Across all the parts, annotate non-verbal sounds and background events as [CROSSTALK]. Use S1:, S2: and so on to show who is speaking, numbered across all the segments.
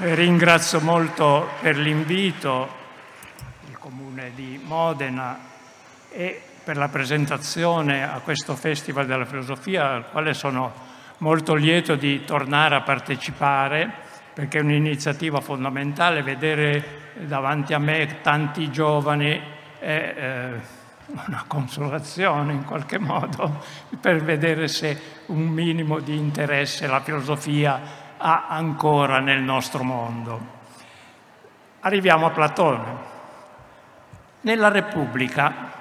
S1: Ringrazio molto per l'invito il Comune di Modena e per la presentazione a questo Festival della Filosofia, al quale sono molto lieto di tornare a partecipare, perché è un'iniziativa fondamentale. Vedere davanti a me tanti giovani è eh, una consolazione in qualche modo per vedere se un minimo di interesse la filosofia ha ancora nel nostro mondo. Arriviamo a Platone. Nella Repubblica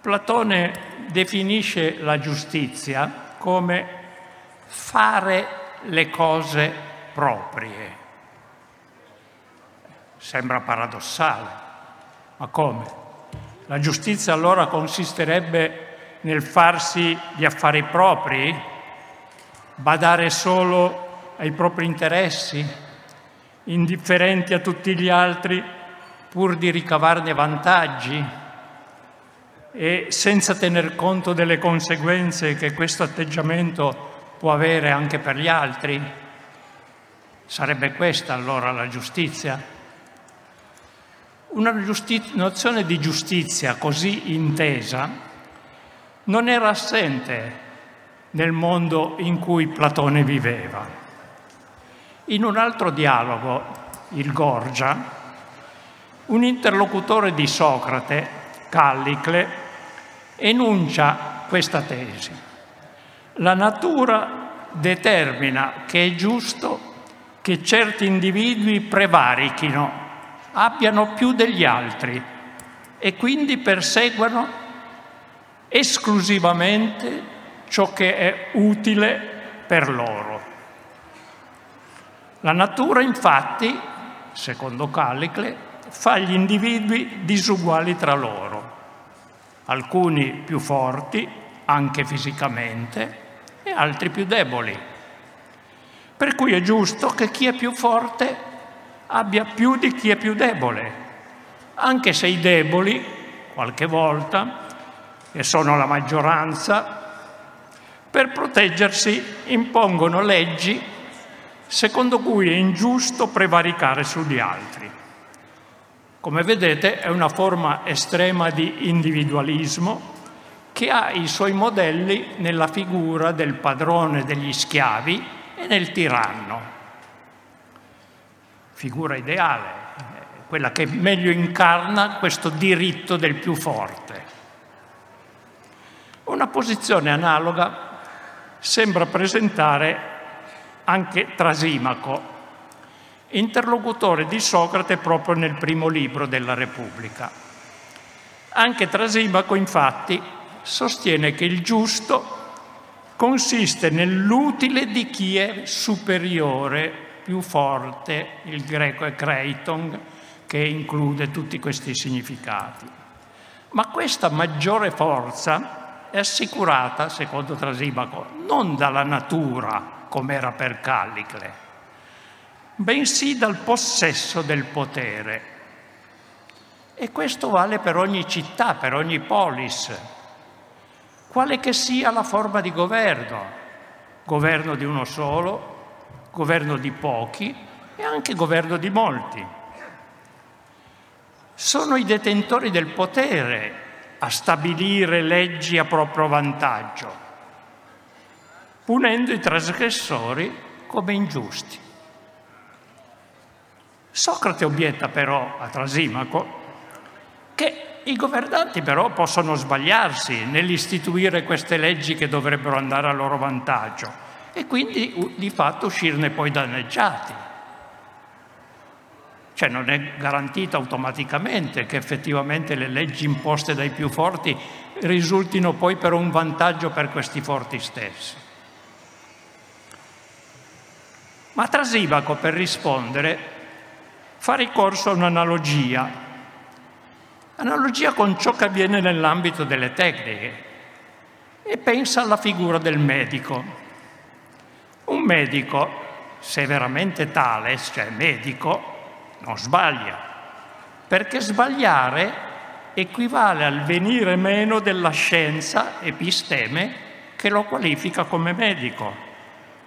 S1: Platone definisce la giustizia come fare le cose proprie. Sembra paradossale, ma come? La giustizia allora consisterebbe nel farsi gli affari propri, badare solo ai propri interessi, indifferenti a tutti gli altri pur di ricavarne vantaggi? e senza tener conto delle conseguenze che questo atteggiamento può avere anche per gli altri? Sarebbe questa allora la giustizia? Una giustiz- nozione di giustizia così intesa non era assente nel mondo in cui Platone viveva. In un altro dialogo, il Gorgia, un interlocutore di Socrate, Callicle, enuncia questa tesi. La natura determina che è giusto che certi individui prevarichino, abbiano più degli altri e quindi perseguano esclusivamente ciò che è utile per loro. La natura infatti, secondo Callicle, fa gli individui disuguali tra loro alcuni più forti, anche fisicamente, e altri più deboli. Per cui è giusto che chi è più forte abbia più di chi è più debole, anche se i deboli, qualche volta, e sono la maggioranza, per proteggersi impongono leggi secondo cui è ingiusto prevaricare sugli altri. Come vedete è una forma estrema di individualismo che ha i suoi modelli nella figura del padrone degli schiavi e nel tiranno. Figura ideale, quella che meglio incarna questo diritto del più forte. Una posizione analoga sembra presentare anche Trasimaco interlocutore di Socrate proprio nel primo libro della Repubblica. Anche Trasimaco, infatti, sostiene che il giusto consiste nell'utile di chi è superiore, più forte, il greco è kreiton, che include tutti questi significati. Ma questa maggiore forza è assicurata, secondo Trasimaco, non dalla natura, come era per Callicle, bensì dal possesso del potere. E questo vale per ogni città, per ogni polis, quale che sia la forma di governo, governo di uno solo, governo di pochi e anche governo di molti. Sono i detentori del potere a stabilire leggi a proprio vantaggio, punendo i trasgressori come ingiusti. Socrate obietta però a Trasimaco che i governanti però possono sbagliarsi nell'istituire queste leggi che dovrebbero andare a loro vantaggio e quindi di fatto uscirne poi danneggiati. Cioè non è garantito automaticamente che effettivamente le leggi imposte dai più forti risultino poi per un vantaggio per questi forti stessi. Ma Trasimaco per rispondere fa ricorso a un'analogia, analogia con ciò che avviene nell'ambito delle tecniche e pensa alla figura del medico. Un medico, se veramente tale, cioè medico, non sbaglia, perché sbagliare equivale al venire meno della scienza episteme che lo qualifica come medico.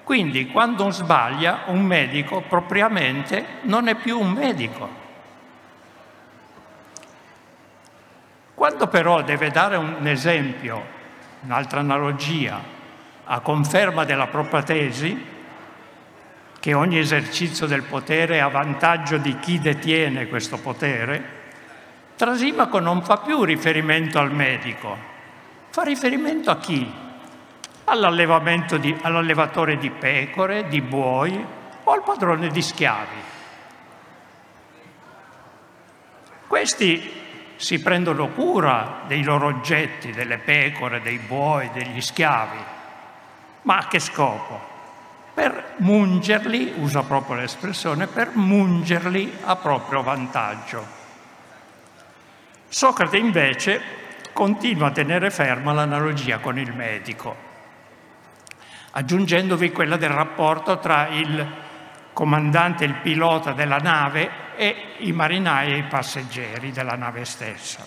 S1: Quindi quando sbaglia un medico propriamente non è più un medico. Quando però deve dare un esempio, un'altra analogia, a conferma della propria tesi, che ogni esercizio del potere è a vantaggio di chi detiene questo potere, Trasimaco non fa più riferimento al medico, fa riferimento a chi? Di, all'allevatore di pecore, di buoi o al padrone di schiavi. Questi si prendono cura dei loro oggetti, delle pecore, dei buoi, degli schiavi. Ma a che scopo? Per mungerli, usa proprio l'espressione, per mungerli a proprio vantaggio. Socrate invece continua a tenere ferma l'analogia con il medico, aggiungendovi quella del rapporto tra il comandante, il pilota della nave e i marinai e i passeggeri della nave stessa.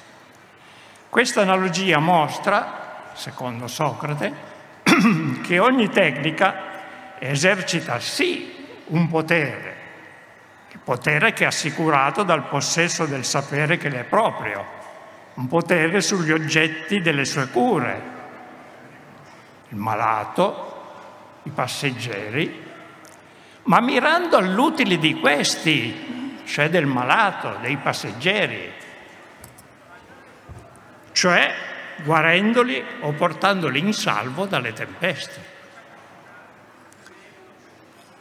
S1: Questa analogia mostra, secondo Socrate, [CLEARS THROAT] che ogni tecnica esercita sì un potere, potere che è assicurato dal possesso del sapere che le è proprio, un potere sugli oggetti delle sue cure, il malato, i passeggeri, ma mirando all'utile di questi, cioè del malato, dei passeggeri, cioè guarendoli o portandoli in salvo dalle tempeste.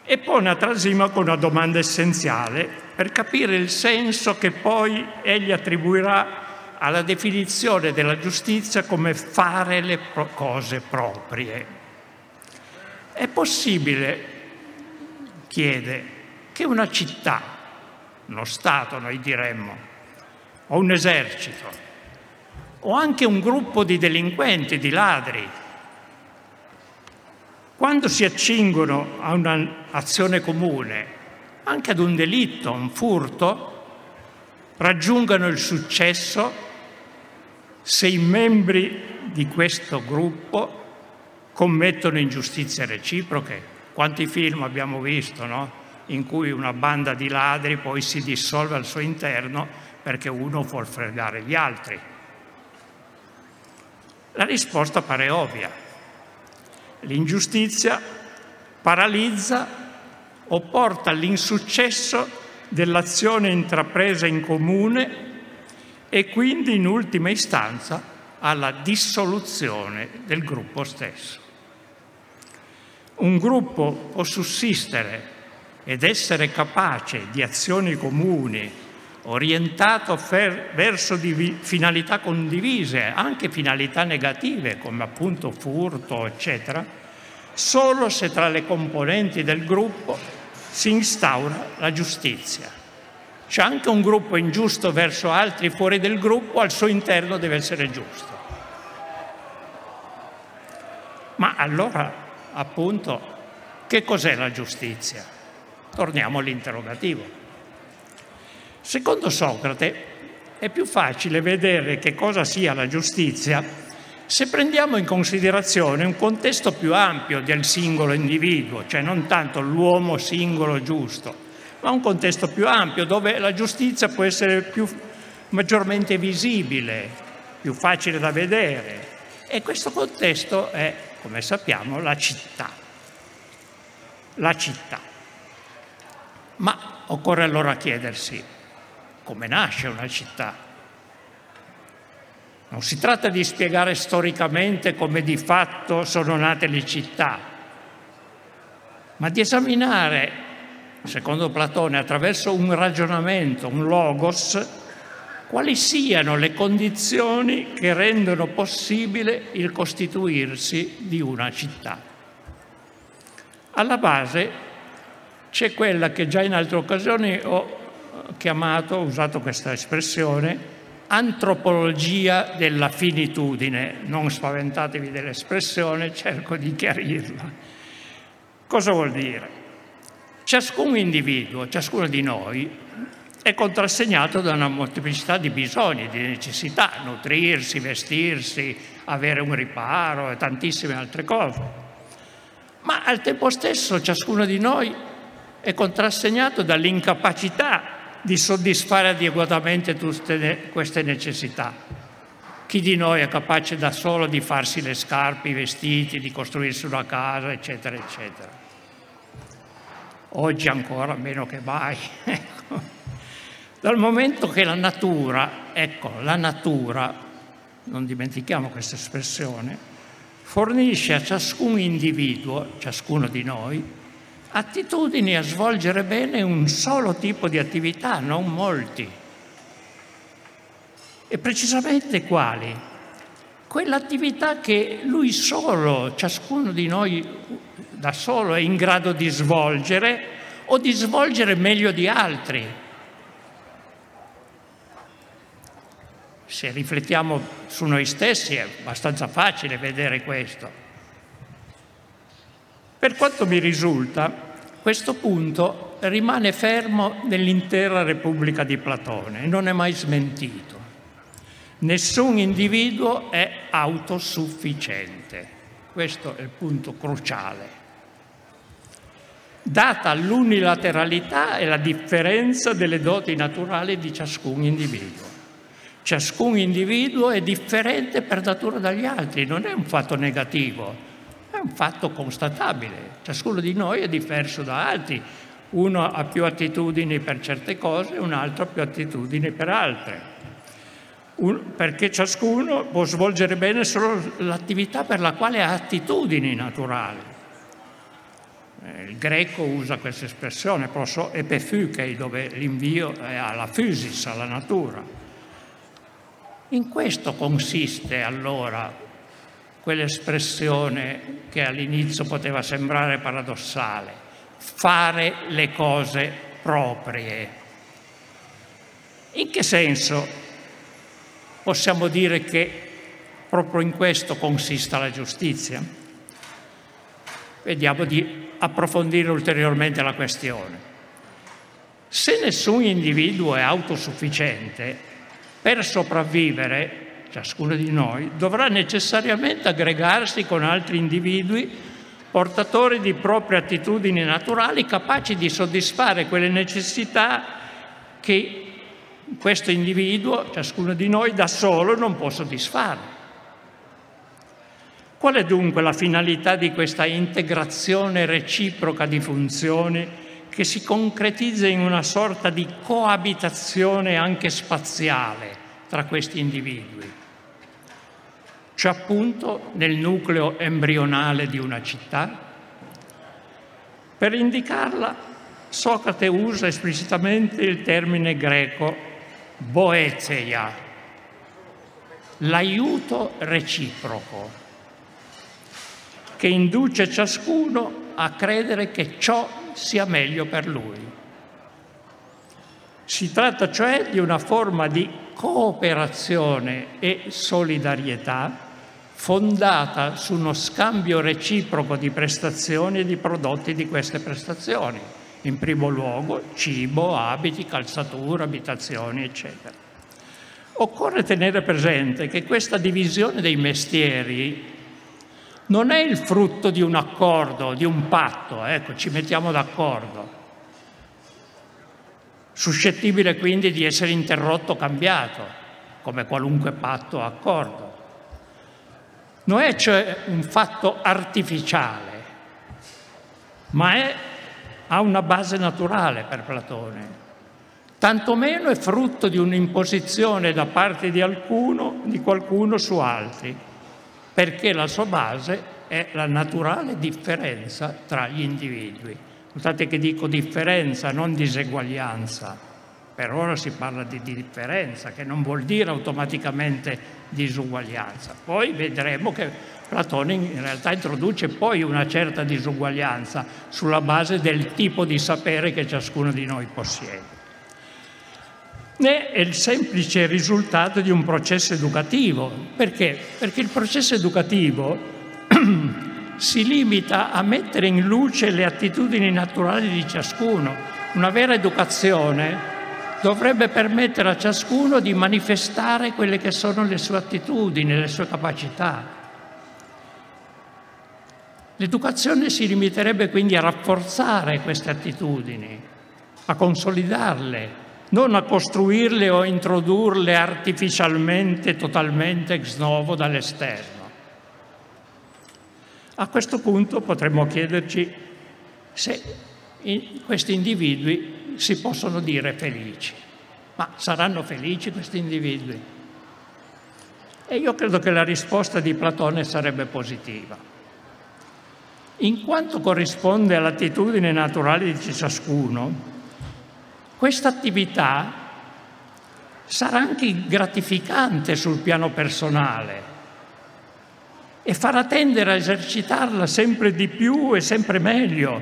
S1: E pone a Trasimaco una domanda essenziale per capire il senso che poi egli attribuirà alla definizione della giustizia come fare le cose proprie. È possibile, chiede, che una città, uno Stato noi diremmo, o un esercito, o anche un gruppo di delinquenti, di ladri, quando si accingono a un'azione comune, anche ad un delitto, un furto, raggiungano il successo se i membri di questo gruppo commettono ingiustizie reciproche. Quanti film abbiamo visto, no? In cui una banda di ladri poi si dissolve al suo interno perché uno vuol fregare gli altri. La risposta pare ovvia. L'ingiustizia paralizza o porta all'insuccesso dell'azione intrapresa in comune e quindi in ultima istanza alla dissoluzione del gruppo stesso. Un gruppo può sussistere ed essere capace di azioni comuni, orientato fer- verso divi- finalità condivise, anche finalità negative come appunto furto, eccetera, solo se tra le componenti del gruppo si instaura la giustizia. C'è anche un gruppo ingiusto verso altri fuori del gruppo, al suo interno deve essere giusto. Ma allora, appunto, che cos'è la giustizia? Torniamo all'interrogativo. Secondo Socrate è più facile vedere che cosa sia la giustizia se prendiamo in considerazione un contesto più ampio del singolo individuo, cioè non tanto l'uomo singolo giusto, ma un contesto più ampio dove la giustizia può essere più, maggiormente visibile, più facile da vedere. E questo contesto è, come sappiamo, la città. La città. Ma occorre allora chiedersi come nasce una città. Non si tratta di spiegare storicamente come di fatto sono nate le città, ma di esaminare, secondo Platone, attraverso un ragionamento, un logos, quali siano le condizioni che rendono possibile il costituirsi di una città. Alla base c'è quella che già in altre occasioni ho chiamato, ho usato questa espressione, antropologia della finitudine. Non spaventatevi dell'espressione, cerco di chiarirla. Cosa vuol dire? Ciascun individuo, ciascuno di noi è contrassegnato da una molteplicità di bisogni, di necessità, nutrirsi, vestirsi, avere un riparo e tantissime altre cose. ma al tempo stesso ciascuno di noi è contrassegnato dall'incapacità di soddisfare adeguatamente tutte queste necessità. Chi di noi è capace da solo di farsi le scarpe, i vestiti, di costruirsi una casa, eccetera, eccetera. Oggi ancora meno che mai. [LAUGHS] Dal momento che la natura, ecco, la natura, non dimentichiamo questa espressione, fornisce a ciascun individuo, ciascuno di noi, attitudini a svolgere bene un solo tipo di attività, non molti. E precisamente quali? Quell'attività che lui solo, ciascuno di noi da solo è in grado di svolgere o di svolgere meglio di altri. Se riflettiamo su noi stessi è abbastanza facile vedere questo. Per quanto mi risulta, questo punto rimane fermo nell'intera Repubblica di Platone e non è mai smentito. Nessun individuo è autosufficiente. Questo è il punto cruciale. Data l'unilateralità e la differenza delle doti naturali di ciascun individuo. Ciascun individuo è differente per natura dagli altri, non è un fatto negativo, è un fatto constatabile. Ciascuno di noi è diverso da altri. Uno ha più attitudini per certe cose, un altro ha più attitudini per altre. Un, perché ciascuno può svolgere bene solo l'attività per la quale ha attitudini naturali. Eh, il greco usa questa espressione, proso epefukei, dove l'invio è alla physis, alla natura. In questo consiste allora quell'espressione che all'inizio poteva sembrare paradossale, fare le cose proprie. In che senso possiamo dire che proprio in questo consista la giustizia? Vediamo di approfondire ulteriormente la questione. Se nessun individuo è autosufficiente, per sopravvivere ciascuno di noi, dovrà necessariamente aggregarsi con altri individui portatori di proprie attitudini naturali capaci di soddisfare quelle necessità che questo individuo, ciascuno di noi, da solo non può soddisfare. Qual è dunque la finalità di questa integrazione reciproca di funzioni che si concretizza in una sorta di coabitazione anche spaziale tra questi individui? C'è appunto nel nucleo embrionale di una città. Per indicarla, Socrate usa esplicitamente il termine greco boezeia, l'aiuto reciproco, che induce ciascuno a credere che ciò sia meglio per lui. Si tratta cioè di una forma di cooperazione e solidarietà fondata su uno scambio reciproco di prestazioni e di prodotti di queste prestazioni. In primo luogo cibo, abiti, calzatura, abitazioni, eccetera. Occorre tenere presente che questa divisione dei mestieri non è il frutto di un accordo, di un patto, ecco, ci mettiamo d'accordo, suscettibile quindi di essere interrotto o cambiato, come qualunque patto o accordo. Non è cioè un fatto artificiale, ma è, ha una base naturale per Platone. Tantomeno è frutto di un'imposizione da parte di, alcuno, di qualcuno su altri, perché la sua base è la naturale differenza tra gli individui. Notate che dico differenza, non diseguaglianza. Per ora si parla di differenza, che non vuol dire automaticamente disuguaglianza. Poi vedremo che Platone in realtà introduce poi una certa disuguaglianza sulla base del tipo di sapere che ciascuno di noi possiede. Ne è il semplice risultato di un processo educativo. Perché? Perché il processo educativo [CLEARS THROAT] si limita a mettere in luce le attitudini naturali di ciascuno. Una vera educazione dovrebbe permettere a ciascuno di manifestare quelle che sono le sue attitudini, le sue capacità. L'educazione si limiterebbe quindi a rafforzare queste attitudini, a consolidarle, non a costruirle o introdurle artificialmente, totalmente ex novo dall'esterno. A questo punto potremmo chiederci se questi individui si possono dire felici. Ma saranno felici questi individui? E io credo che la risposta di Platone sarebbe positiva. In quanto corrisponde all'attitudine naturale di ciascuno, questa attività sarà anche gratificante sul piano personale e farà tendere a esercitarla sempre di più e sempre meglio,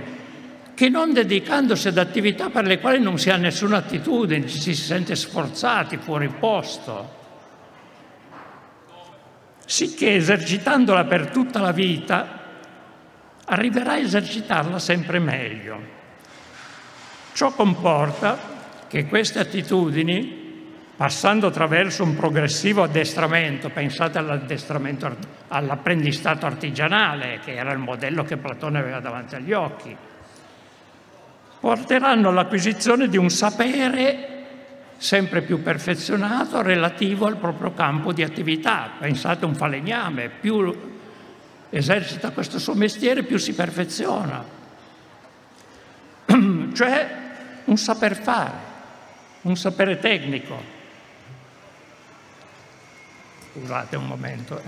S1: che non dedicandosi ad attività per le quali non si ha nessuna attitudine, ci si sente sforzati, fuori posto. Sicché esercitandola per tutta la vita, arriverà a esercitarla sempre meglio. Ciò comporta che queste attitudini, passando attraverso un progressivo addestramento, pensate all'addestramento, all'apprendistato artigianale, che era il modello che Platone aveva davanti agli occhi, porteranno all'acquisizione di un sapere sempre più perfezionato relativo al proprio campo di attività. Pensate a un falegname, più esercita questo suo mestiere, più si perfeziona. [CLEARS THROAT] cioè un saper fare, un sapere tecnico. Scusate un momento.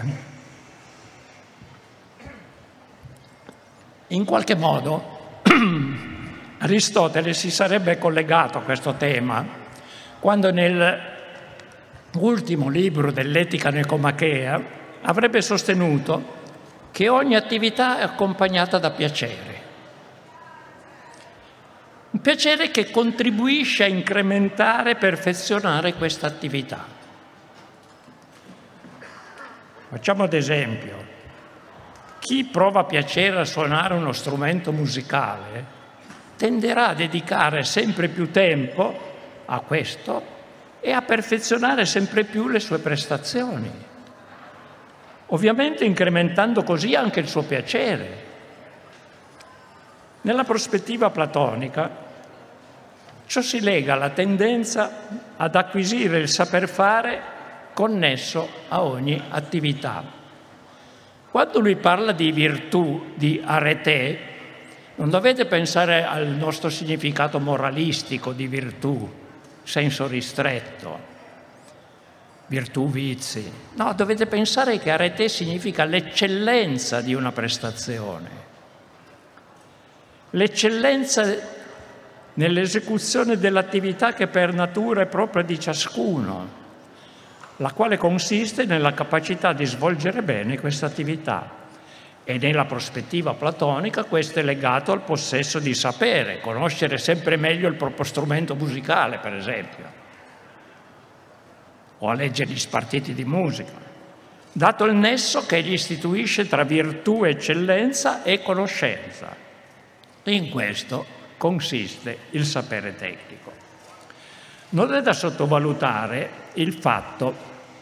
S1: In qualche modo [CLEARS THROAT] Aristotele si sarebbe collegato a questo tema quando nell'ultimo libro dell'Etica Nicomachea avrebbe sostenuto che ogni attività è accompagnata da piacere. Un piacere che contribuisce a incrementare e perfezionare questa attività. Facciamo ad esempio, chi prova piacere a suonare uno strumento musicale tenderà a dedicare sempre più tempo a questo e a perfezionare sempre più le sue prestazioni, ovviamente incrementando così anche il suo piacere. Nella prospettiva platonica Ciò si lega alla tendenza ad acquisire il saper fare connesso a ogni attività. Quando lui parla di virtù, di arete, non dovete pensare al nostro significato moralistico di virtù, senso ristretto, virtù, vizi. No, dovete pensare che arete significa l'eccellenza di una prestazione. L'eccellenza nell'esecuzione dell'attività che per natura è propria di ciascuno, la quale consiste nella capacità di svolgere bene questa attività. E nella prospettiva platonica questo è legato al possesso di sapere, conoscere sempre meglio il proprio strumento musicale, per esempio, o a leggere gli spartiti di musica, dato il nesso che egli istituisce tra virtù, eccellenza e conoscenza. In questo consiste il sapere tecnico. Non è da sottovalutare il fatto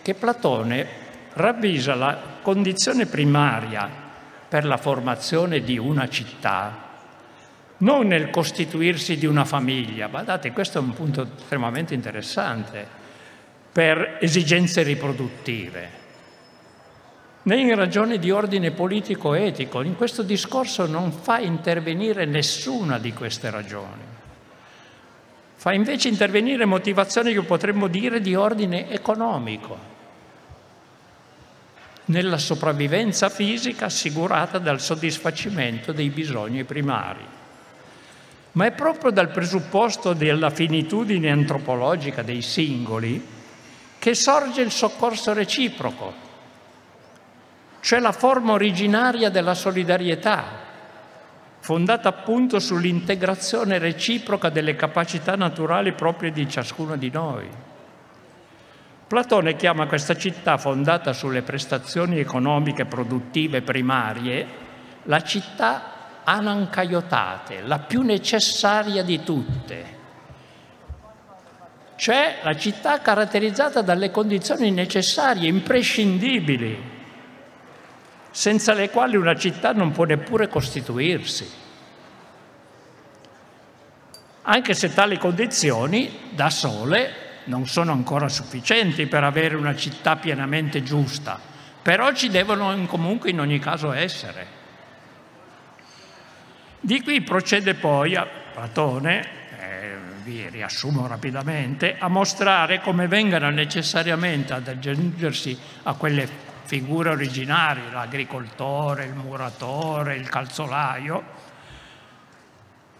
S1: che Platone ravvisa la condizione primaria per la formazione di una città, non nel costituirsi di una famiglia, guardate, questo è un punto estremamente interessante, per esigenze riproduttive, né in ragioni di ordine politico-etico. In questo discorso non fa intervenire nessuna di queste ragioni. Fa invece intervenire motivazioni che potremmo dire di ordine economico, nella sopravvivenza fisica assicurata dal soddisfacimento dei bisogni primari. Ma è proprio dal presupposto della finitudine antropologica dei singoli che sorge il soccorso reciproco, cioè la forma originaria della solidarietà, fondata appunto sull'integrazione reciproca delle capacità naturali proprie di ciascuno di noi. Platone chiama questa città fondata sulle prestazioni economiche produttive primarie la città anancaiotate, la più necessaria di tutte, cioè la città caratterizzata dalle condizioni necessarie, imprescindibili senza le quali una città non può neppure costituirsi. Anche se tali condizioni da sole non sono ancora sufficienti per avere una città pienamente giusta, però ci devono comunque in ogni caso essere. Di qui procede poi a Platone, eh, vi riassumo rapidamente, a mostrare come vengano necessariamente ad aggiungersi a quelle figure originarie, l'agricoltore, il muratore, il calzolaio,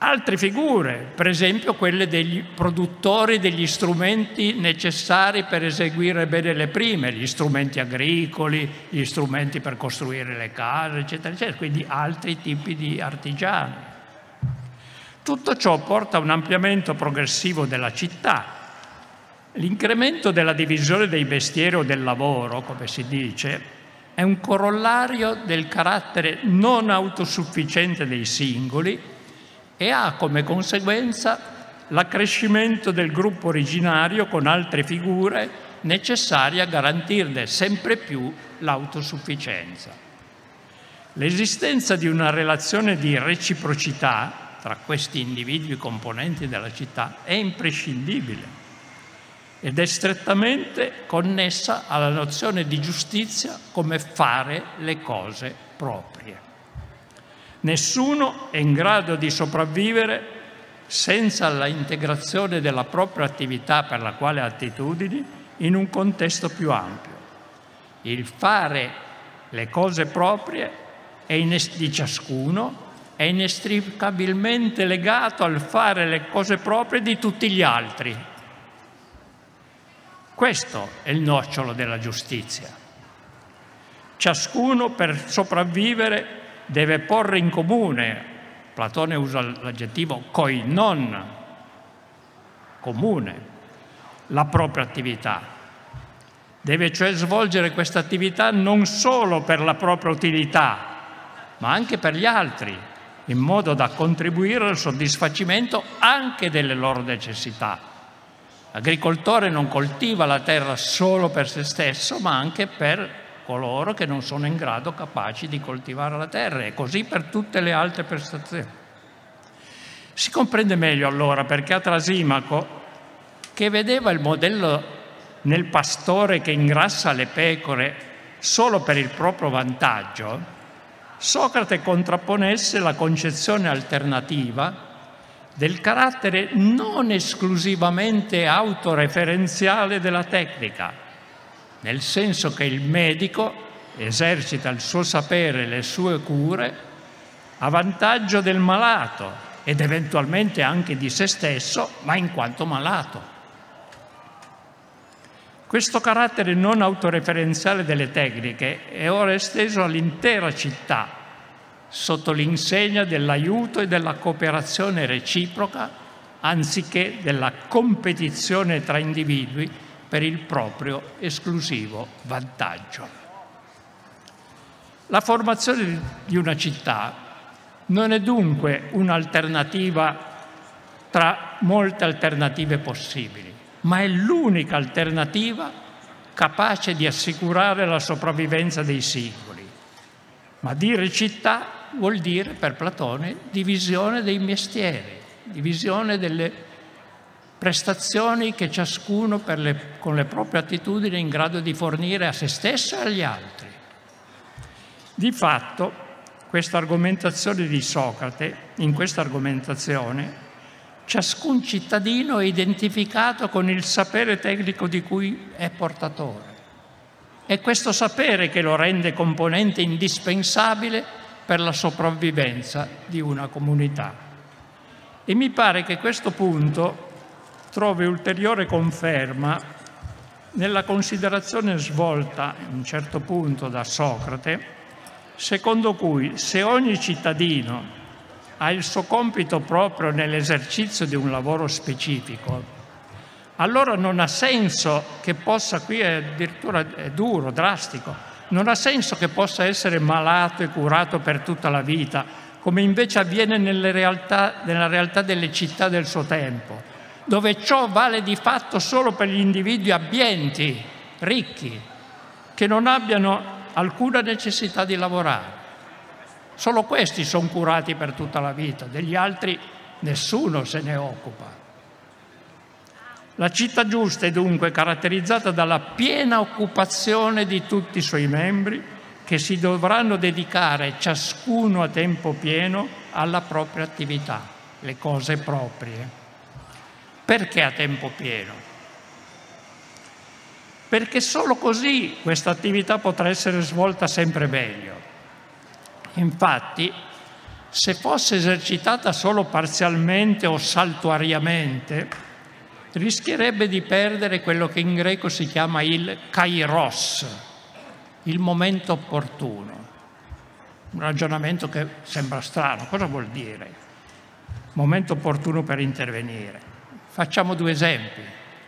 S1: altre figure, per esempio quelle degli produttori degli strumenti necessari per eseguire bene le prime, gli strumenti agricoli, gli strumenti per costruire le case, eccetera, eccetera, quindi altri tipi di artigiani. Tutto ciò porta a un ampliamento progressivo della città. L'incremento della divisione dei mestieri o del lavoro, come si dice, è un corollario del carattere non autosufficiente dei singoli e ha come conseguenza l'accrescimento del gruppo originario con altre figure necessarie a garantirne sempre più l'autosufficienza. L'esistenza di una relazione di reciprocità tra questi individui componenti della città è imprescindibile ed è strettamente connessa alla nozione di giustizia come fare le cose proprie. Nessuno è in grado di sopravvivere senza la integrazione della propria attività per la quale attitudini in un contesto più ampio. Il fare le cose proprie di ciascuno è inestricabilmente legato al fare le cose proprie di tutti gli altri. Questo è il nocciolo della giustizia. Ciascuno per sopravvivere deve porre in comune, Platone usa l'aggettivo koinon, comune, la propria attività. Deve cioè svolgere questa attività non solo per la propria utilità, ma anche per gli altri, in modo da contribuire al soddisfacimento anche delle loro necessità. L'agricoltore non coltiva la terra solo per se stesso, ma anche per coloro che non sono in grado capaci di coltivare la terra e così per tutte le altre prestazioni. Si comprende meglio allora perché a Trasimaco, che vedeva il modello nel pastore che ingrassa le pecore solo per il proprio vantaggio, Socrate contrapponesse la concezione alternativa del carattere non esclusivamente autoreferenziale della tecnica, nel senso che il medico esercita il suo sapere e le sue cure a vantaggio del malato ed eventualmente anche di se stesso, ma in quanto malato. Questo carattere non autoreferenziale delle tecniche è ora esteso all'intera città, sotto l'insegna dell'aiuto e della cooperazione reciproca, anziché della competizione tra individui per il proprio esclusivo vantaggio. La formazione di una città non è dunque un'alternativa tra molte alternative possibili, ma è l'unica alternativa capace di assicurare la sopravvivenza dei singoli. Ma dire città vuol dire per Platone divisione dei mestieri, divisione delle prestazioni che ciascuno le, con le proprie attitudini è in grado di fornire a se stesso e agli altri. Di fatto, questa argomentazione di Socrate, in questa argomentazione, ciascun cittadino è identificato con il sapere tecnico di cui è portatore. È questo sapere che lo rende componente indispensabile per la sopravvivenza di una comunità. E mi pare che questo punto trovi ulteriore conferma nella considerazione svolta a un certo punto da Socrate, secondo cui se ogni cittadino ha il suo compito proprio nell'esercizio di un lavoro specifico, allora non ha senso che possa, qui è addirittura è duro, drastico, non ha senso che possa essere malato e curato per tutta la vita, come invece avviene realtà, nella realtà delle città del suo tempo dove ciò vale di fatto solo per gli individui abbienti, ricchi, che non abbiano alcuna necessità di lavorare. Solo questi sono curati per tutta la vita, degli altri nessuno se ne occupa. La città giusta è dunque caratterizzata dalla piena occupazione di tutti i suoi membri che si dovranno dedicare ciascuno a tempo pieno alla propria attività, le cose proprie. Perché a tempo pieno? Perché solo così questa attività potrà essere svolta sempre meglio. Infatti, se fosse esercitata solo parzialmente o saltuariamente, rischierebbe di perdere quello che in greco si chiama il kairos, il momento opportuno. Un ragionamento che sembra strano. Cosa vuol dire? Momento opportuno per intervenire. Facciamo due esempi.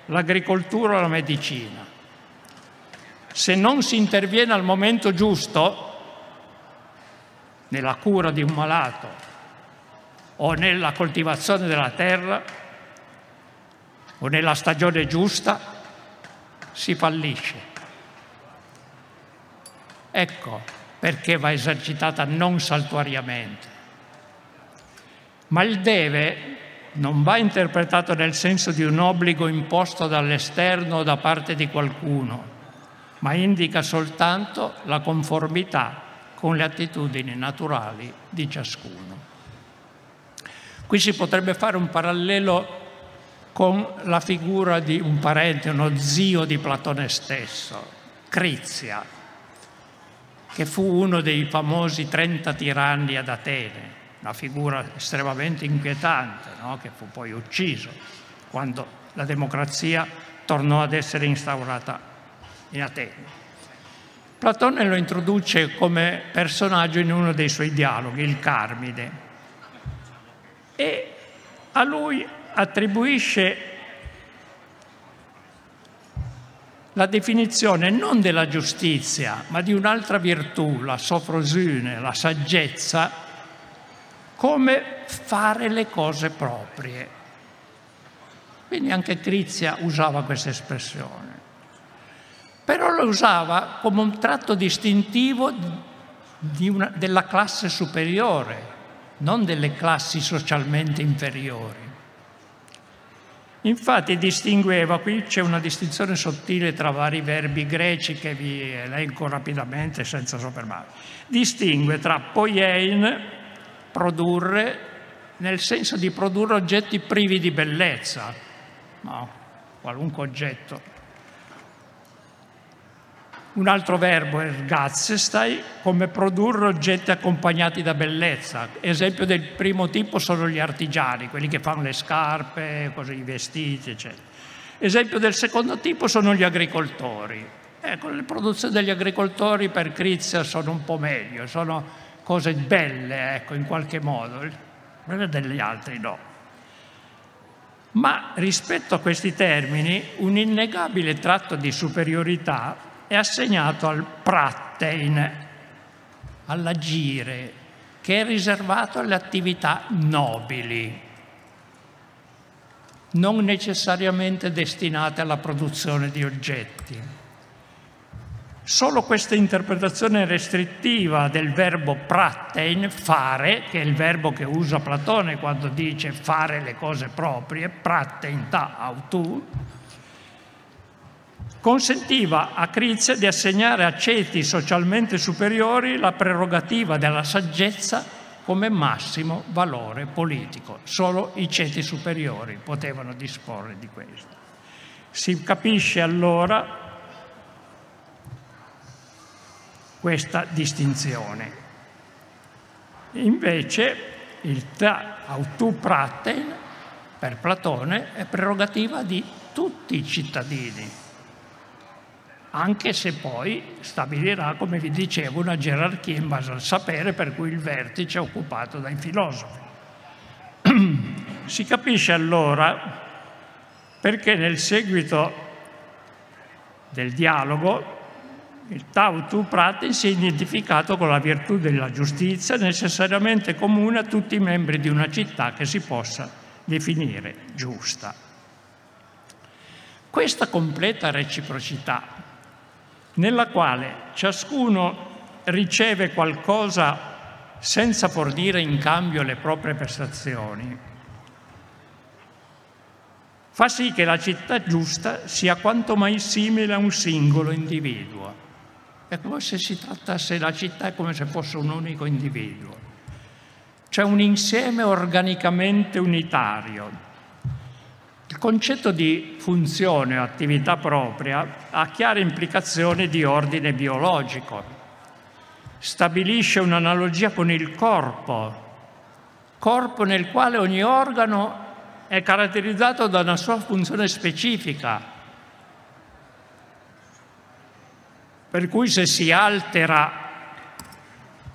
S1: L'agricoltura o la medicina. Se non si interviene al momento giusto, nella cura di un malato o nella coltivazione della terra, o nella stagione giusta si fallisce. Ecco perché va esercitata non saltuariamente. Ma il deve non va interpretato nel senso di un obbligo imposto dall'esterno o da parte di qualcuno, ma indica soltanto la conformità con le attitudini naturali di ciascuno. Qui si potrebbe fare un parallelo con la figura di un parente, uno zio di Platone stesso, Crizia, che fu uno dei famosi 30 tiranni ad Atene, una figura estremamente inquietante, no? che fu poi ucciso quando la democrazia tornò ad essere instaurata in Atene. Platone lo introduce come personaggio in uno dei suoi dialoghi, il Carmide, e a lui attribuisce la definizione non della giustizia, ma di un'altra virtù, la sofrosune, la saggezza, come fare le cose proprie. Quindi anche Crizia usava questa espressione. Però lo usava come un tratto distintivo una, della classe superiore, non delle classi socialmente inferiori. Infatti distingueva, qui c'è una distinzione sottile tra vari verbi greci che vi elenco rapidamente senza soffermarmi. Distingue tra poiein, produrre, nel senso di produrre oggetti privi di bellezza, no, qualunque oggetto, un altro verbo è ergazzestai, come produrre oggetti accompagnati da bellezza. Esempio del primo tipo sono gli artigiani, quelli che fanno le scarpe, i vestiti, eccetera. Esempio del secondo tipo sono gli agricoltori. Ecco, le produzioni degli agricoltori per Crizia sono un po' meglio, sono cose belle, ecco, in qualche modo, quelle degli altri no. Ma rispetto a questi termini, un innegabile tratto di superiorità è assegnato al prattein, all'agire, che è riservato alle attività nobili, non necessariamente destinate alla produzione di oggetti. Solo questa interpretazione restrittiva del verbo prattein, fare, che è il verbo che usa Platone quando dice fare le cose proprie, prattein ta autu, consentiva a Crizia di assegnare a ceti socialmente superiori la prerogativa della saggezza come massimo valore politico. Solo i ceti superiori potevano disporre di questo. Si capisce allora questa distinzione. Invece il ta autu praten per Platone è prerogativa di tutti i cittadini, anche se poi stabilirà, come vi dicevo, una gerarchia in base al sapere, per cui il vertice è occupato dai filosofi. [CLEARS THROAT] si capisce allora perché nel seguito del dialogo il Tautu Prati si è identificato con la virtù della giustizia necessariamente comune a tutti i membri di una città che si possa definire giusta. Questa completa reciprocità nella quale ciascuno riceve qualcosa senza fornire in cambio le proprie prestazioni, fa sì che la città giusta sia quanto mai simile a un singolo individuo. È come se si trattasse la città come se fosse un unico individuo. C'è un insieme organicamente unitario. Il concetto di funzione o attività propria ha chiare implicazioni di ordine biologico stabilisce un'analogia con il corpo, corpo nel quale ogni organo è caratterizzato da una sua funzione specifica. Per cui se si altera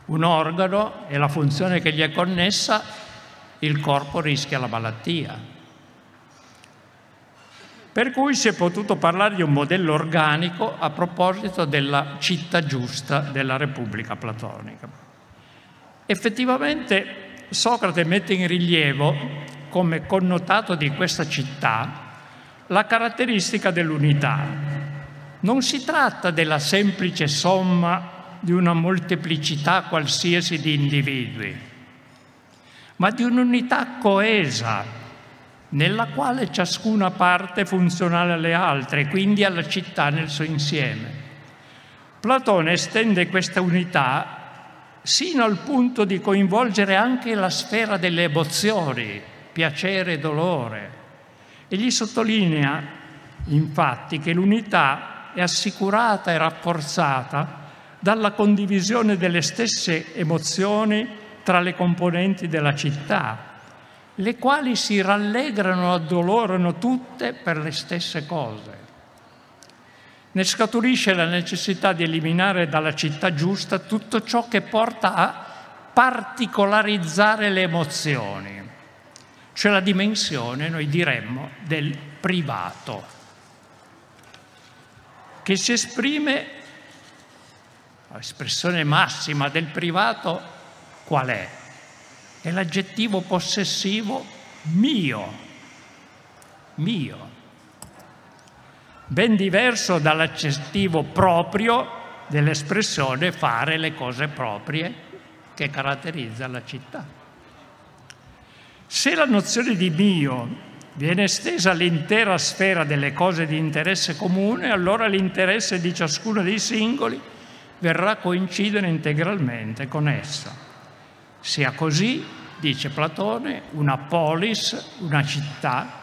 S1: un organo e la funzione che gli è connessa, il corpo rischia la malattia. Per cui si è potuto parlare di un modello organico a proposito della città giusta della Repubblica Platonica. Effettivamente Socrate mette in rilievo come connotato di questa città la caratteristica dell'unità. Non si tratta della semplice somma di una molteplicità qualsiasi di individui, ma di un'unità coesa nella quale ciascuna parte è funzionale alle altre, quindi alla città nel suo insieme. Platone estende questa unità sino al punto di coinvolgere anche la sfera delle emozioni, piacere e dolore. E gli sottolinea, infatti, che l'unità è assicurata e rafforzata dalla condivisione delle stesse emozioni tra le componenti della città, le quali si rallegrano e addolorano tutte per le stesse cose. Ne scaturisce la necessità di eliminare dalla città giusta tutto ciò che porta a particolarizzare le emozioni, cioè la dimensione, noi diremmo, del privato, che si esprime, l'espressione massima del privato qual è? È l'aggettivo possessivo mio, mio, ben diverso dall'aggettivo proprio dell'espressione fare le cose proprie che caratterizza la città. Se la nozione di mio viene estesa all'intera sfera delle cose di interesse comune, allora l'interesse di ciascuno dei singoli verrà a coincidere integralmente con essa. Sia così, dice Platone, una polis, una città,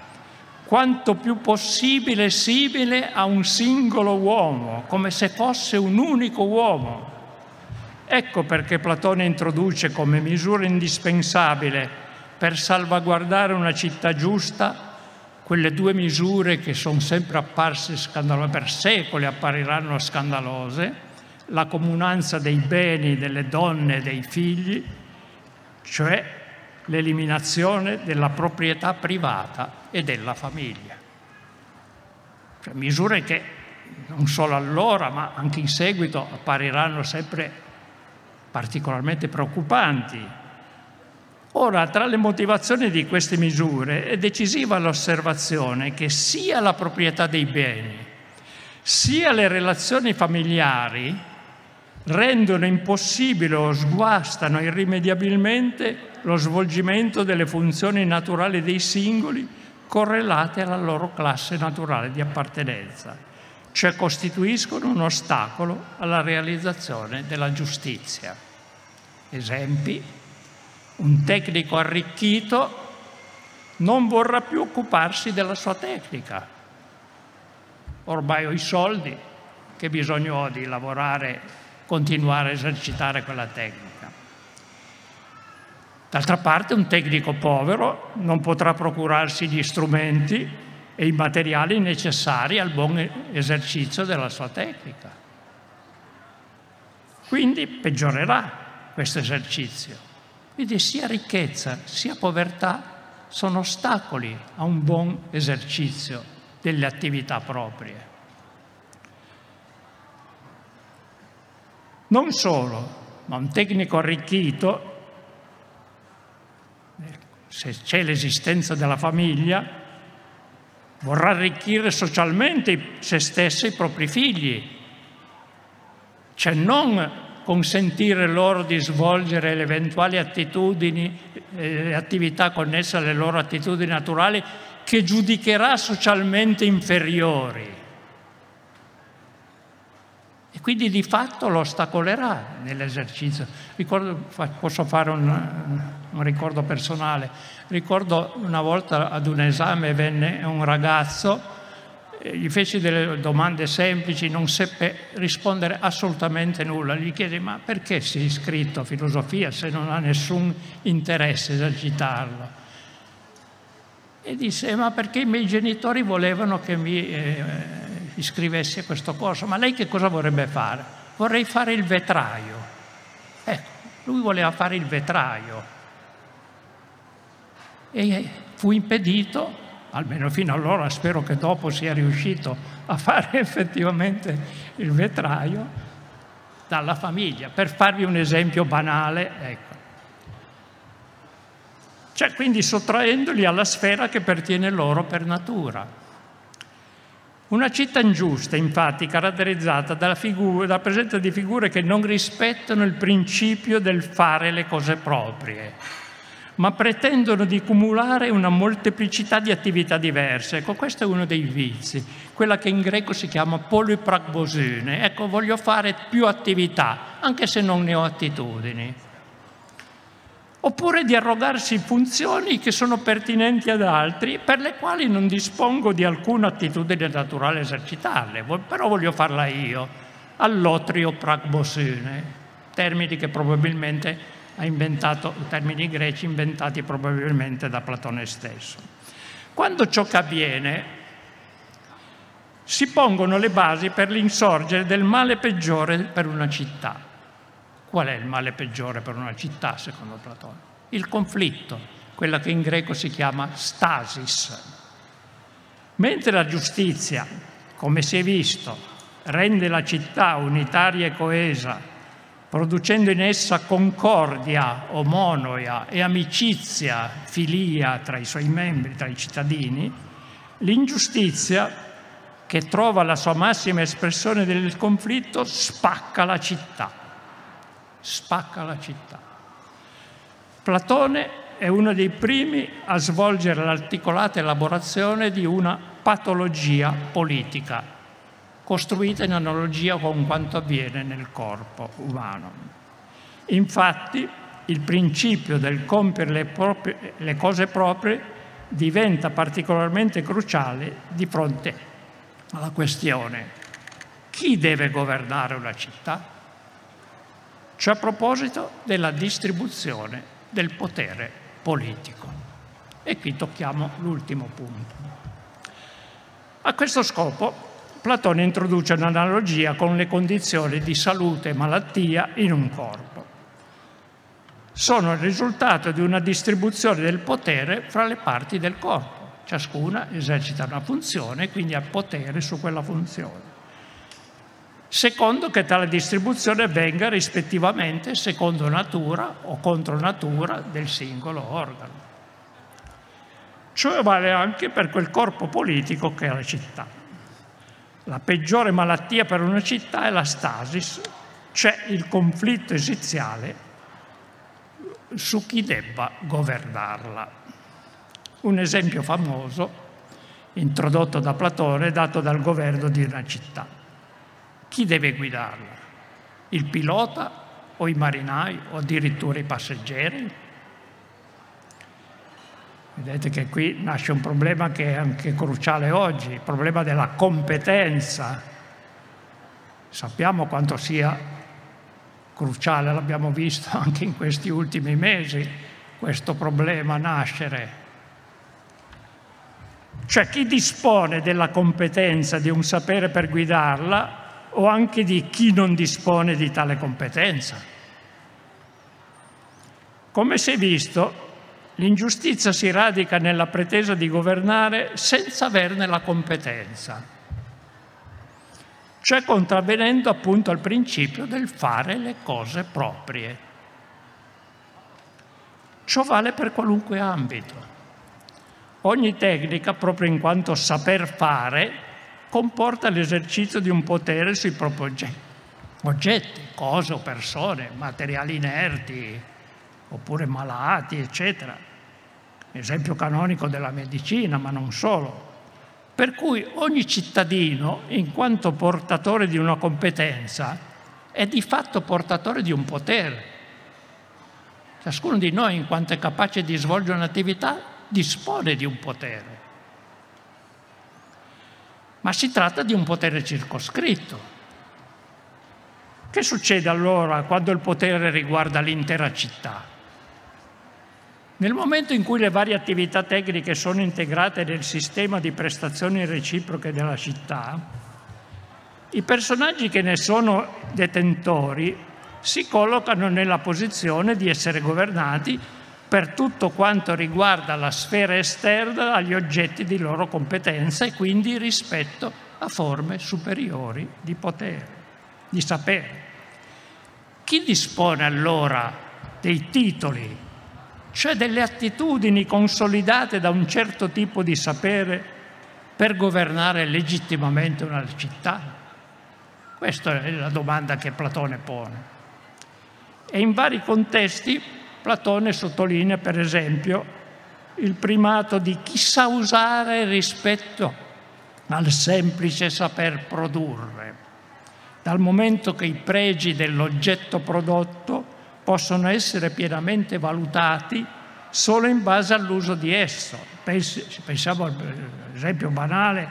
S1: quanto più possibile simile a un singolo uomo, come se fosse un unico uomo. Ecco perché Platone introduce come misura indispensabile per salvaguardare una città giusta quelle due misure che sono sempre apparse scandalose, per secoli appariranno scandalose, la comunanza dei beni, delle donne e dei figli cioè l'eliminazione della proprietà privata e della famiglia. Cioè, misure che non solo allora, ma anche in seguito appariranno sempre particolarmente preoccupanti. Ora, tra le motivazioni di queste misure è decisiva l'osservazione che sia la proprietà dei beni, sia le relazioni familiari rendono impossibile o sguastano irrimediabilmente lo svolgimento delle funzioni naturali dei singoli correlate alla loro classe naturale di appartenenza, cioè costituiscono un ostacolo alla realizzazione della giustizia. Esempi, un tecnico arricchito non vorrà più occuparsi della sua tecnica. Ormai ho i soldi, che bisogno ho di lavorare continuare a esercitare quella tecnica. D'altra parte un tecnico povero non potrà procurarsi gli strumenti e i materiali necessari al buon esercizio della sua tecnica. Quindi peggiorerà questo esercizio. Quindi sia ricchezza sia povertà sono ostacoli a un buon esercizio delle attività proprie. Non solo, ma un tecnico arricchito, se c'è l'esistenza della famiglia, vorrà arricchire socialmente se stesso e i propri figli, cioè non consentire loro di svolgere le eventuali attitudini, eh, attività connesse alle loro attitudini naturali che giudicherà socialmente inferiori. E quindi di fatto lo ostacolerà nell'esercizio. Ricordo, posso fare un, un ricordo personale. Ricordo una volta ad un esame venne un ragazzo gli feci delle domande semplici, non seppe rispondere assolutamente nulla. Gli chiesi ma perché sei iscritto a filosofia se non ha nessun interesse esercitarlo? E disse ma perché i miei genitori volevano che mi eh, iscrivessi a questo corso, ma lei che cosa vorrebbe fare? Vorrei fare il vetraio. Ecco, lui voleva fare il vetraio. E fu impedito almeno fino allora spero che dopo sia riuscito a fare [LAUGHS] effettivamente il vetraio, dalla famiglia. Per farvi un esempio banale, ecco. Cioè, quindi sottraendoli alla sfera che pertiene loro per natura. Una città ingiusta, infatti, caratterizzata dalla, figura, dalla presenza di figure che non rispettano il principio del fare le cose proprie ma pretendono di cumulare una molteplicità di attività diverse. Ecco, questo è uno dei vizi, quella che in greco si chiama polypragbosune. Ecco, voglio fare più attività, anche se non ne ho attitudini. Oppure di arrogarsi funzioni che sono pertinenti ad altri, per le quali non dispongo di alcuna attitudine naturale esercitarle, però voglio farla io, all'otrio pragbosune, termini che probabilmente ha inventato termini greci inventati probabilmente da Platone stesso. Quando ciò che avviene, si pongono le basi per l'insorgere del male peggiore per una città. Qual è il male peggiore per una città, secondo Platone? Il conflitto, quella che in greco si chiama stasis. Mentre la giustizia, come si è visto, rende la città unitaria e coesa producendo in essa concordia, omonoia e amicizia, filia tra i suoi membri, tra i cittadini, l'ingiustizia, che trova la sua massima espressione del conflitto, spacca la città. Spacca la città. Platone è uno dei primi a svolgere l'articolata elaborazione di una patologia politica costruita in analogia con quanto avviene nel corpo umano. Infatti, il principio del compiere le, proprie, le cose proprie diventa particolarmente cruciale di fronte alla questione chi deve governare una città? Cioè a proposito della distribuzione del potere politico. E qui tocchiamo l'ultimo punto. A questo scopo Platone introduce un'analogia con le condizioni di salute e malattia in un corpo. Sono il risultato di una distribuzione del potere fra le parti del corpo. Ciascuna esercita una funzione, quindi ha potere su quella funzione. Secondo che tale distribuzione avvenga rispettivamente secondo natura o contro natura del singolo organo. Ciò vale anche per quel corpo politico che è la città. La peggiore malattia per una città è la stasis, c'è il conflitto esiziale su chi debba governarla. Un esempio famoso, introdotto da Platone, dato dal governo di una città. Chi deve guidarla? Il pilota o i marinai o addirittura i passeggeri? Vedete che qui nasce un problema che è anche cruciale oggi, il problema della competenza. Sappiamo quanto sia cruciale, l'abbiamo visto [LAUGHS] anche in questi ultimi mesi, questo problema nascere. Cioè chi dispone della competenza di un sapere per guidarla o anche di chi non dispone di tale competenza. Come si è visto, L'ingiustizia si radica nella pretesa di governare senza averne la competenza, cioè contravvenendo appunto al principio del fare le cose proprie. Ciò vale per qualunque ambito. Ogni tecnica, proprio in quanto saper fare, comporta l'esercizio di un potere sui propri oggetti, oggetti, cose o persone, materiali inerti oppure malati, eccetera. Esempio canonico della medicina, ma non solo. Per cui ogni cittadino, in quanto portatore di una competenza, è di fatto portatore di un potere. Ciascuno di noi, in quanto è capace di svolgere un'attività, dispone di un potere. Ma si tratta di un potere circoscritto. Che succede allora quando il potere riguarda l'intera città? Nel momento in cui le varie attività tecniche sono integrate nel sistema di prestazioni reciproche della città, i personaggi che ne sono detentori si collocano nella posizione di essere governati per tutto quanto riguarda la sfera esterna agli oggetti di loro competenza e quindi rispetto a forme superiori di potere, di sapere. Chi dispone allora dei titoli cioè delle attitudini consolidate da un certo tipo di sapere per governare legittimamente una città? Questa è la domanda che Platone pone. E in vari contesti Platone sottolinea, per esempio, il primato di chi sa usare rispetto al semplice saper produrre, dal momento che i pregi dell'oggetto prodotto possono essere pienamente valutati solo in base all'uso di esso. Pensiamo all'esempio banale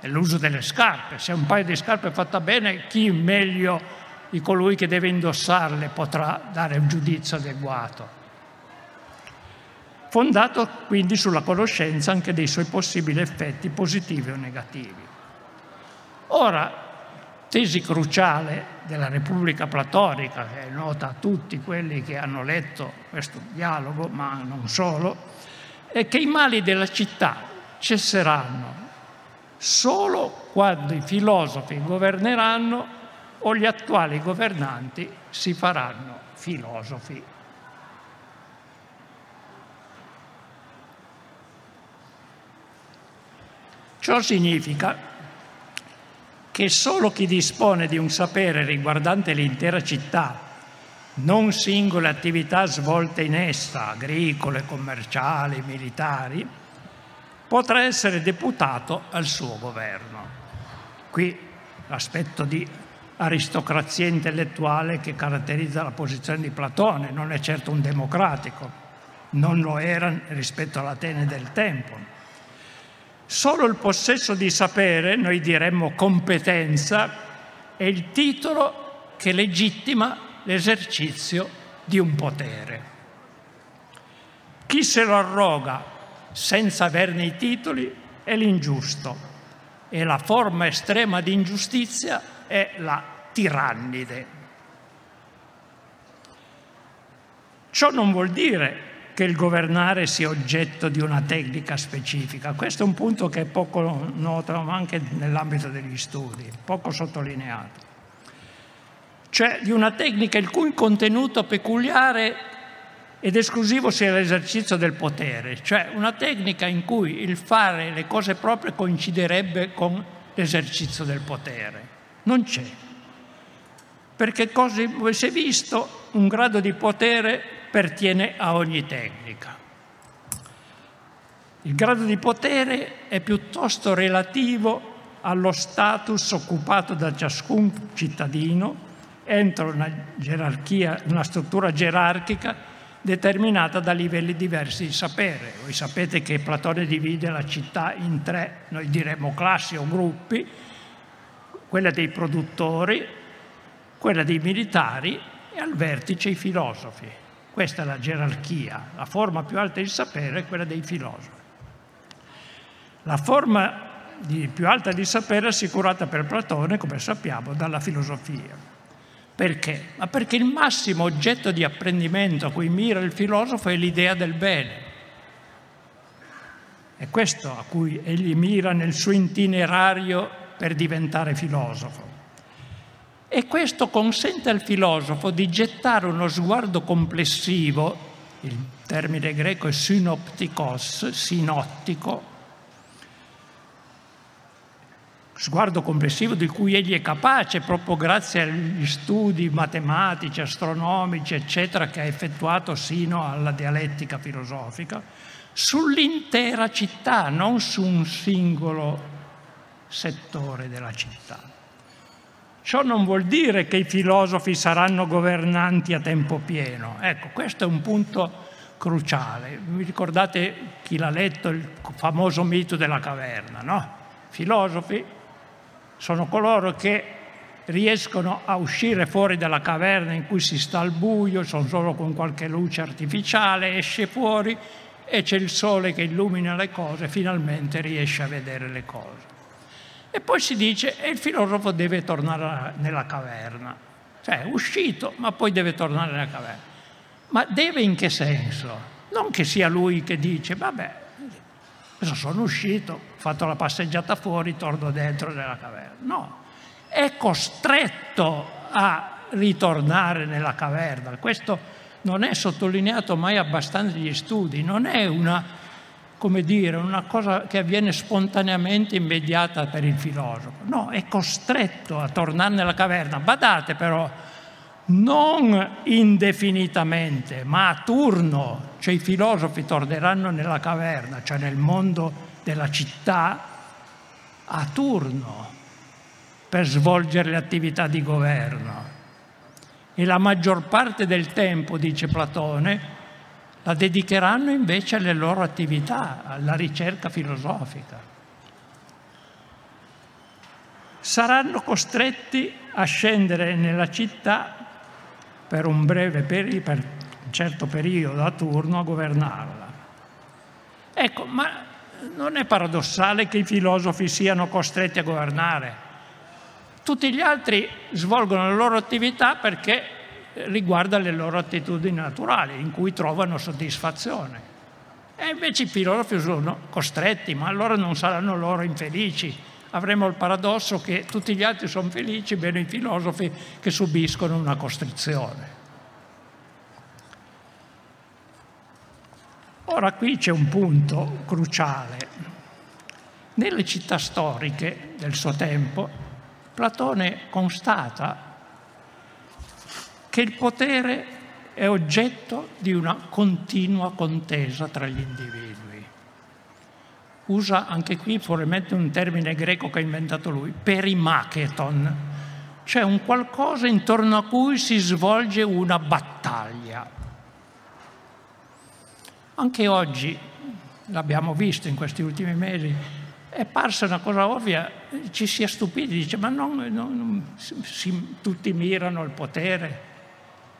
S1: dell'uso delle scarpe. Se un paio di scarpe è fatta bene, chi meglio di colui che deve indossarle potrà dare un giudizio adeguato. Fondato quindi sulla conoscenza anche dei suoi possibili effetti positivi o negativi. Ora, tesi cruciale della Repubblica Platonica, che è nota a tutti quelli che hanno letto questo dialogo, ma non solo, è che i mali della città cesseranno solo quando i filosofi governeranno o gli attuali governanti si faranno filosofi. Ciò significa che solo chi dispone di un sapere riguardante l'intera città, non singole attività svolte in essa, agricole, commerciali, militari, potrà essere deputato al suo governo. Qui l'aspetto di aristocrazia intellettuale che caratterizza la posizione di Platone non è certo un democratico, non lo era rispetto all'Atene del tempo Solo il possesso di sapere, noi diremmo competenza, è il titolo che legittima l'esercizio di un potere. Chi se lo arroga senza averne i titoli è l'ingiusto e la forma estrema di ingiustizia è la tirannide. Ciò non vuol dire che il governare sia oggetto di una tecnica specifica. Questo è un punto che è poco noto anche nell'ambito degli studi, poco sottolineato. Cioè di una tecnica il cui contenuto peculiare ed esclusivo sia l'esercizio del potere, cioè una tecnica in cui il fare le cose proprie coinciderebbe con l'esercizio del potere. Non c'è. Perché come si è visto, un grado di potere pertiene a ogni tecnica. Il grado di potere è piuttosto relativo allo status occupato da ciascun cittadino entro una, una struttura gerarchica determinata da livelli diversi di sapere. Voi sapete che Platone divide la città in tre, noi diremmo classi o gruppi, quella dei produttori, quella dei militari e al vertice i filosofi. Questa è la gerarchia, la forma più alta di sapere è quella dei filosofi. La forma di, più alta di sapere è assicurata per Platone, come sappiamo, dalla filosofia. Perché? Ma perché il massimo oggetto di apprendimento a cui mira il filosofo è l'idea del bene. È questo a cui egli mira nel suo itinerario per diventare filosofo. E questo consente al filosofo di gettare uno sguardo complessivo, il termine greco è synoptikos, sinottico, sguardo complessivo di cui egli è capace proprio grazie agli studi matematici, astronomici, eccetera, che ha effettuato sino alla dialettica filosofica, sull'intera città, non su un singolo settore della città. Ciò non vuol dire che i filosofi saranno governanti a tempo pieno. Ecco, questo è un punto cruciale. Vi ricordate chi l'ha letto, il famoso mito della caverna, no? Filosofi sono coloro che riescono a uscire fuori dalla caverna in cui si sta al buio, sono solo con qualche luce artificiale, esce fuori e c'è il sole che illumina le cose, finalmente riesce a vedere le cose. E poi si dice che il filosofo deve tornare nella caverna, cioè è uscito ma poi deve tornare nella caverna. Ma deve in che senso? Non che sia lui che dice, vabbè, adesso sono uscito, ho fatto la passeggiata fuori, torno dentro nella caverna. No, è costretto a ritornare nella caverna. Questo non è sottolineato mai abbastanza negli studi, non è una, come dire, una cosa che avviene spontaneamente immediata per il filosofo. No, è costretto a tornare nella caverna. Badate però, non indefinitamente, ma a turno, cioè i filosofi torneranno nella caverna, cioè nel mondo della città, a turno per svolgere le attività di governo. E la maggior parte del tempo, dice Platone, la dedicheranno invece alle loro attività, alla ricerca filosofica. Saranno costretti a scendere nella città per un breve periodo, per un certo periodo a turno a governarla. Ecco, ma non è paradossale che i filosofi siano costretti a governare. Tutti gli altri svolgono la loro attività perché riguarda le loro attitudini naturali, in cui trovano soddisfazione. E invece i filosofi sono costretti, ma allora non saranno loro infelici, avremo il paradosso che tutti gli altri sono felici, meno i filosofi che subiscono una costrizione. Ora qui c'è un punto cruciale. Nelle città storiche del suo tempo, Platone constata che il potere è oggetto di una continua contesa tra gli individui usa anche qui probabilmente un termine greco che ha inventato lui, perimacheton, cioè un qualcosa intorno a cui si svolge una battaglia. Anche oggi, l'abbiamo visto in questi ultimi mesi, è parsa una cosa ovvia, ci si è stupiti, dice ma non, non, non si, tutti mirano al potere.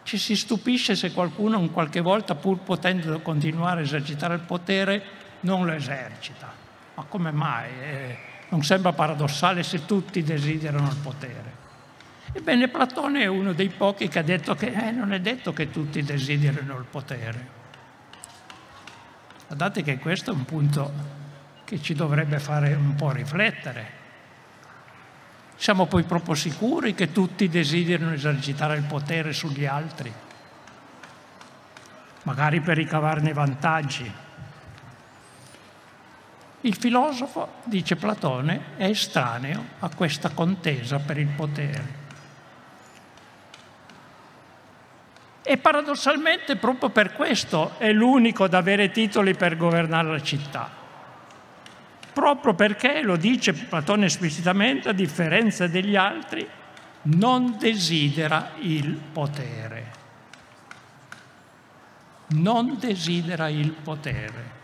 S1: Ci si stupisce se qualcuno in qualche volta, pur potendo continuare a esercitare il potere, non lo esercita. Ma come mai? Eh, non sembra paradossale se tutti desiderano il potere. Ebbene, Platone è uno dei pochi che ha detto che eh, non è detto che tutti desiderino il potere. Guardate che questo è un punto che ci dovrebbe fare un po' riflettere. Siamo poi proprio sicuri che tutti desiderano esercitare il potere sugli altri, magari per ricavarne vantaggi. Il filosofo, dice Platone, è estraneo a questa contesa per il potere. E paradossalmente proprio per questo è l'unico ad avere titoli per governare la città. Proprio perché, lo dice Platone esplicitamente, a differenza degli altri, non desidera il potere. Non desidera il potere.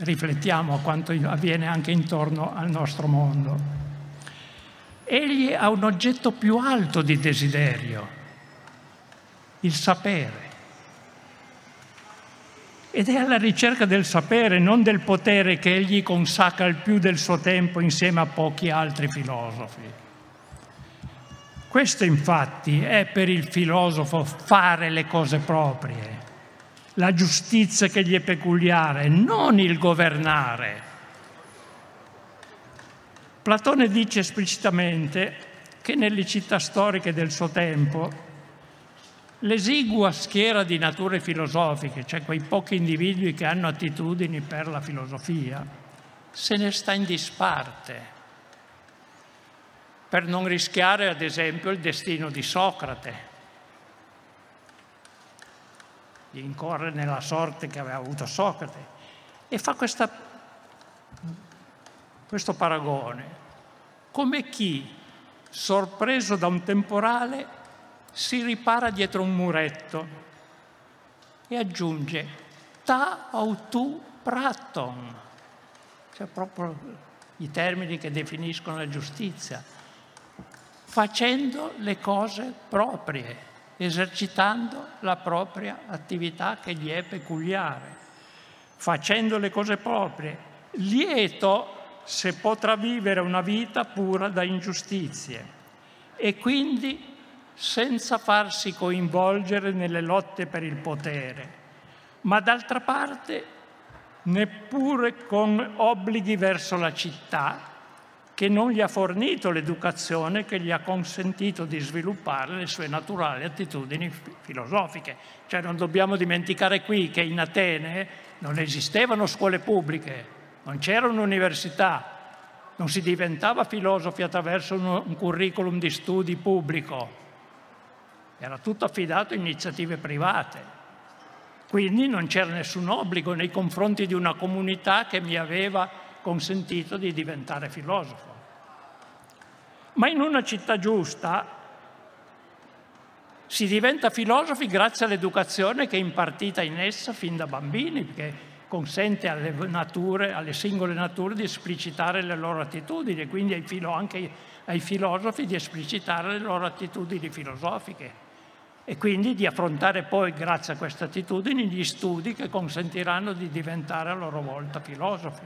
S1: riflettiamo a quanto avviene anche intorno al nostro mondo. Egli ha un oggetto più alto di desiderio, il sapere. Ed è alla ricerca del sapere, non del potere, che egli consacra il più del suo tempo insieme a pochi altri filosofi. Questo infatti è per il filosofo fare le cose proprie, la giustizia che gli è peculiare, non il governare. Platone dice esplicitamente che nelle città storiche del suo tempo L'esigua schiera di nature filosofiche, cioè quei pochi individui che hanno attitudini per la filosofia, se ne sta in disparte, per non rischiare ad esempio il destino di Socrate, di incorrere nella sorte che aveva avuto Socrate, e fa questa, questo paragone, come chi, sorpreso da un temporale, si ripara dietro un muretto e aggiunge ta autu praton, cioè proprio i termini che definiscono la giustizia, facendo le cose proprie, esercitando la propria attività che gli è peculiare, facendo le cose proprie, lieto se potrà vivere una vita pura da ingiustizie. E quindi senza farsi coinvolgere nelle lotte per il potere, ma d'altra parte neppure con obblighi verso la città che non gli ha fornito l'educazione che gli ha consentito di sviluppare le sue naturali attitudini filosofiche. Cioè non dobbiamo dimenticare qui che in Atene non esistevano scuole pubbliche, non c'erano università, non si diventava filosofi attraverso un curriculum di studi pubblico, era tutto affidato a iniziative private. Quindi non c'era nessun obbligo nei confronti di una comunità che mi aveva consentito di diventare filosofo. Ma in una città giusta si diventa filosofi grazie all'educazione che è impartita in essa fin da bambini, che consente alle, nature, alle singole nature di esplicitare le loro attitudini e quindi anche ai filosofi di esplicitare le loro attitudini filosofiche e quindi di affrontare poi, grazie a queste attitudini, gli studi che consentiranno di diventare a loro volta filosofi.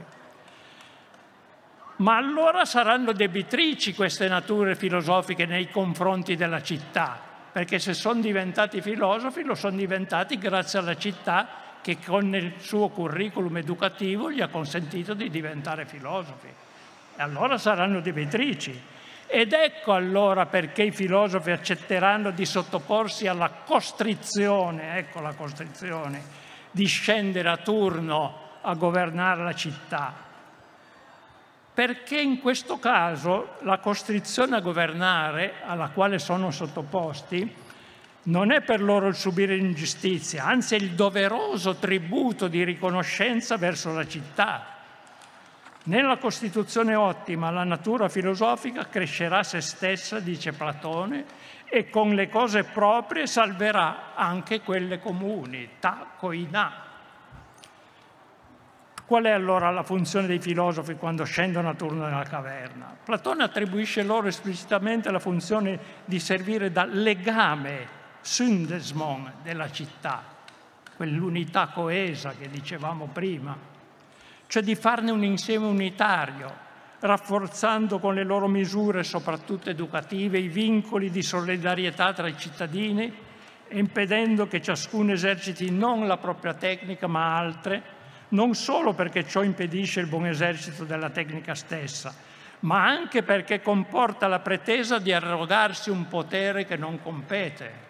S1: Ma allora saranno debitrici queste nature filosofiche nei confronti della città, perché se sono diventati filosofi lo sono diventati grazie alla città che con il suo curriculum educativo gli ha consentito di diventare filosofi. E allora saranno debitrici. Ed ecco allora perché i filosofi accetteranno di sottoporsi alla costrizione, ecco la costrizione, di scendere a turno a governare la città. Perché in questo caso la costrizione a governare alla quale sono sottoposti non è per loro il subire l'ingiustizia, anzi è il doveroso tributo di riconoscenza verso la città nella Costituzione ottima la natura filosofica crescerà se stessa, dice Platone, e con le cose proprie salverà anche quelle comuni, ta coina. Qual è allora la funzione dei filosofi quando scendono a turno nella caverna? Platone attribuisce loro esplicitamente la funzione di servire da legame, syndesmon, della città, quell'unità coesa che dicevamo prima cioè di farne un insieme unitario, rafforzando con le loro misure, soprattutto educative, i vincoli di solidarietà tra i cittadini e impedendo che ciascuno eserciti non la propria tecnica ma altre, non solo perché ciò impedisce il buon esercito della tecnica stessa, ma anche perché comporta la pretesa di arrogarsi un potere che non compete.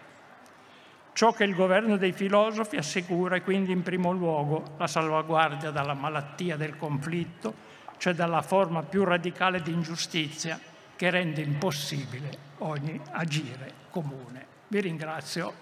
S1: Ciò che il governo dei filosofi assicura è quindi in primo luogo la salvaguardia dalla malattia del conflitto, cioè dalla forma più radicale di ingiustizia che rende impossibile ogni agire comune. Vi ringrazio